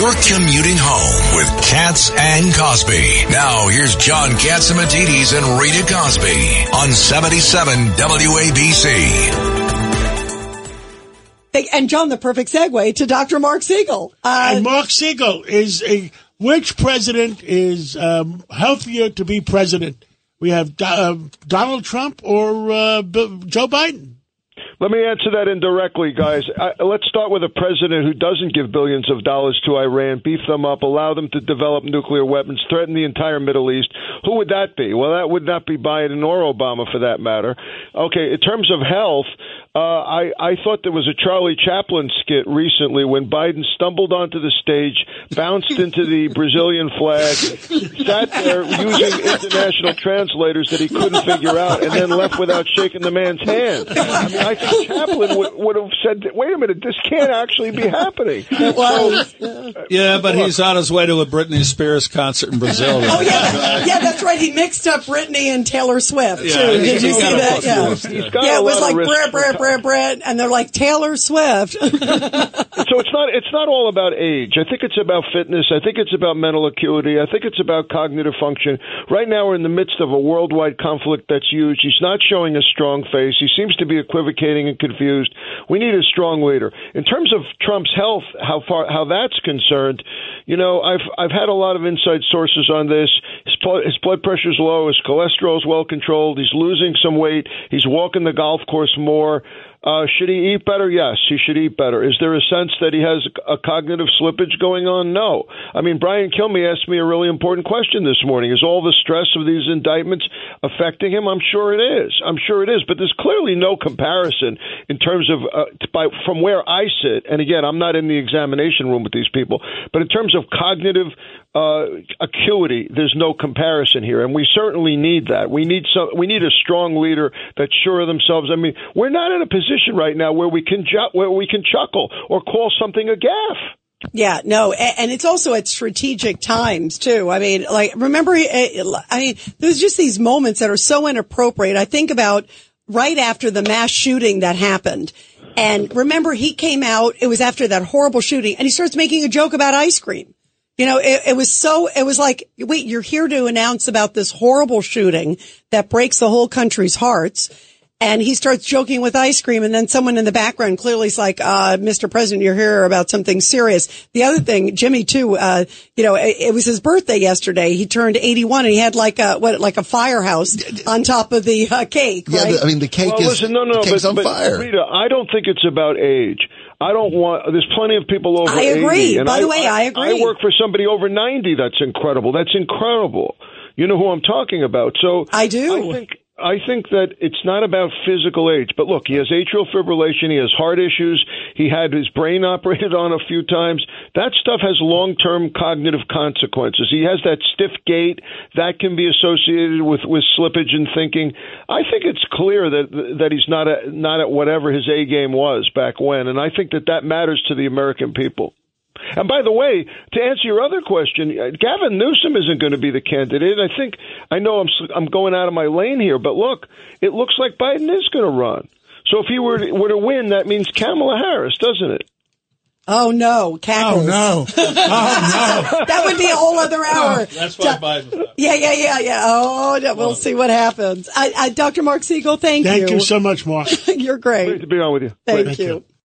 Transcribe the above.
You're commuting home with Cats and Cosby. Now here's John Catsimatidis and Rita Cosby on 77 WABC. And John, the perfect segue to Dr. Marc Siegel. Uh, and Marc Siegel is a which president is um, healthier to be president? We have uh, Donald Trump or uh, Joe Biden. Let me answer that indirectly, guys. I, let's start with a president who doesn't give billions of dollars to Iran, beef them up, allow them to develop nuclear weapons, threaten the entire Middle East. Who would that be? Well, that would not be Biden or Obama, for that matter. Okay, in terms of health, uh, I, I thought there was a Charlie Chaplin skit recently when Biden stumbled onto the stage, bounced into the Brazilian flag, sat there using international translators that he couldn't figure out, and then left without shaking the man's hand. I mean, I think Chaplin would, would have said, "Wait a minute, this can't actually be happening." Well, yeah, but he's on his way to a Britney Spears concert in Brazil. oh yeah, yeah, that's right. He mixed up Britney and Taylor Swift. Yeah, too. Did you see that? Yeah. He's got yeah. a It was lot like of risk And they're like Taylor Swift. it's not all about age. I think it's about fitness. I think it's about mental acuity. I think it's about cognitive function. Right now we're in the midst of a worldwide conflict that's huge. He's not showing a strong face. He seems to be equivocating and confused. We need a strong leader. In terms of Trump's health, how far how that's concerned, you know, I've I've had a lot of inside sources on this. His, his blood pressure's low. His cholesterol is well controlled. He's losing some weight. He's walking the golf course more. Uh, should he eat better? Yes, he should eat better. Is there a sense that he has a cognitive slippage going on? No. I mean, Brian Kilmeade asked me a really important question this morning. Is all the stress of these indictments affecting him? I'm sure it is. I'm sure it is. But there's clearly no comparison in terms of uh, by, from where I sit. And again, I'm not in the examination room with these people, but in terms of cognitive uh, acuity, there's no comparison here, and we certainly need that. We need some. We need a strong leader that's sure of themselves. I mean, we're not in a position right now where we can ju- where we can chuckle or call something a gaffe. Yeah, no, and it's also at strategic times too. I mean, like, remember, eh, I mean, there's just these moments that are so inappropriate. I think about right after the mass shooting that happened. And remember, he came out, it was after that horrible shooting, and he starts making a joke about ice cream. You know, it, it was so, it was like, wait, you're here to announce about this horrible shooting that breaks the whole country's hearts. And he starts joking with ice cream. And then someone in the background clearly is like, uh, Mr. President, you're here about something serious. The other thing, Jimmy too, uh, you know, it, it was his birthday yesterday. He turned 81 and he had like a, what, like a firehouse on top of the uh, cake, Yeah, right? the, I mean the cake Well, is listen, no, no, the cake's but, on but fire. Rita, I don't think it's about age. I don't want. There's plenty of people over. I agree. 80, and By the way, I agree. I work for somebody over 90. That's incredible. That's incredible. You know who I'm talking about. So I do. I think. I think that it's not about physical age, but look, he has atrial fibrillation, he has heart issues, he had his brain operated on a few times. That stuff has long-term cognitive consequences. He has that stiff gait that can be associated with with slippage in thinking. I think it's clear that that he's not at not at whatever his A game was back when, and I think that that matters to the American people. And by the way, to answer your other question, uh, Gavin Newsom isn't going to be the candidate. I think I know I'm s- I'm going out of my lane here, but look, it looks like Biden is going to run. So if he were to, were to win, that means Kamala Harris, doesn't it? oh no, Oh no! Oh That would be a whole other hour. That's why Biden. Yeah, yeah, yeah, yeah. Oh, no, we'll see what happens. I, I, Dr. Marc Siegel, thank, no! Thank you so much, Marc. You're great. Great to be on with you. Thank Thank you. you.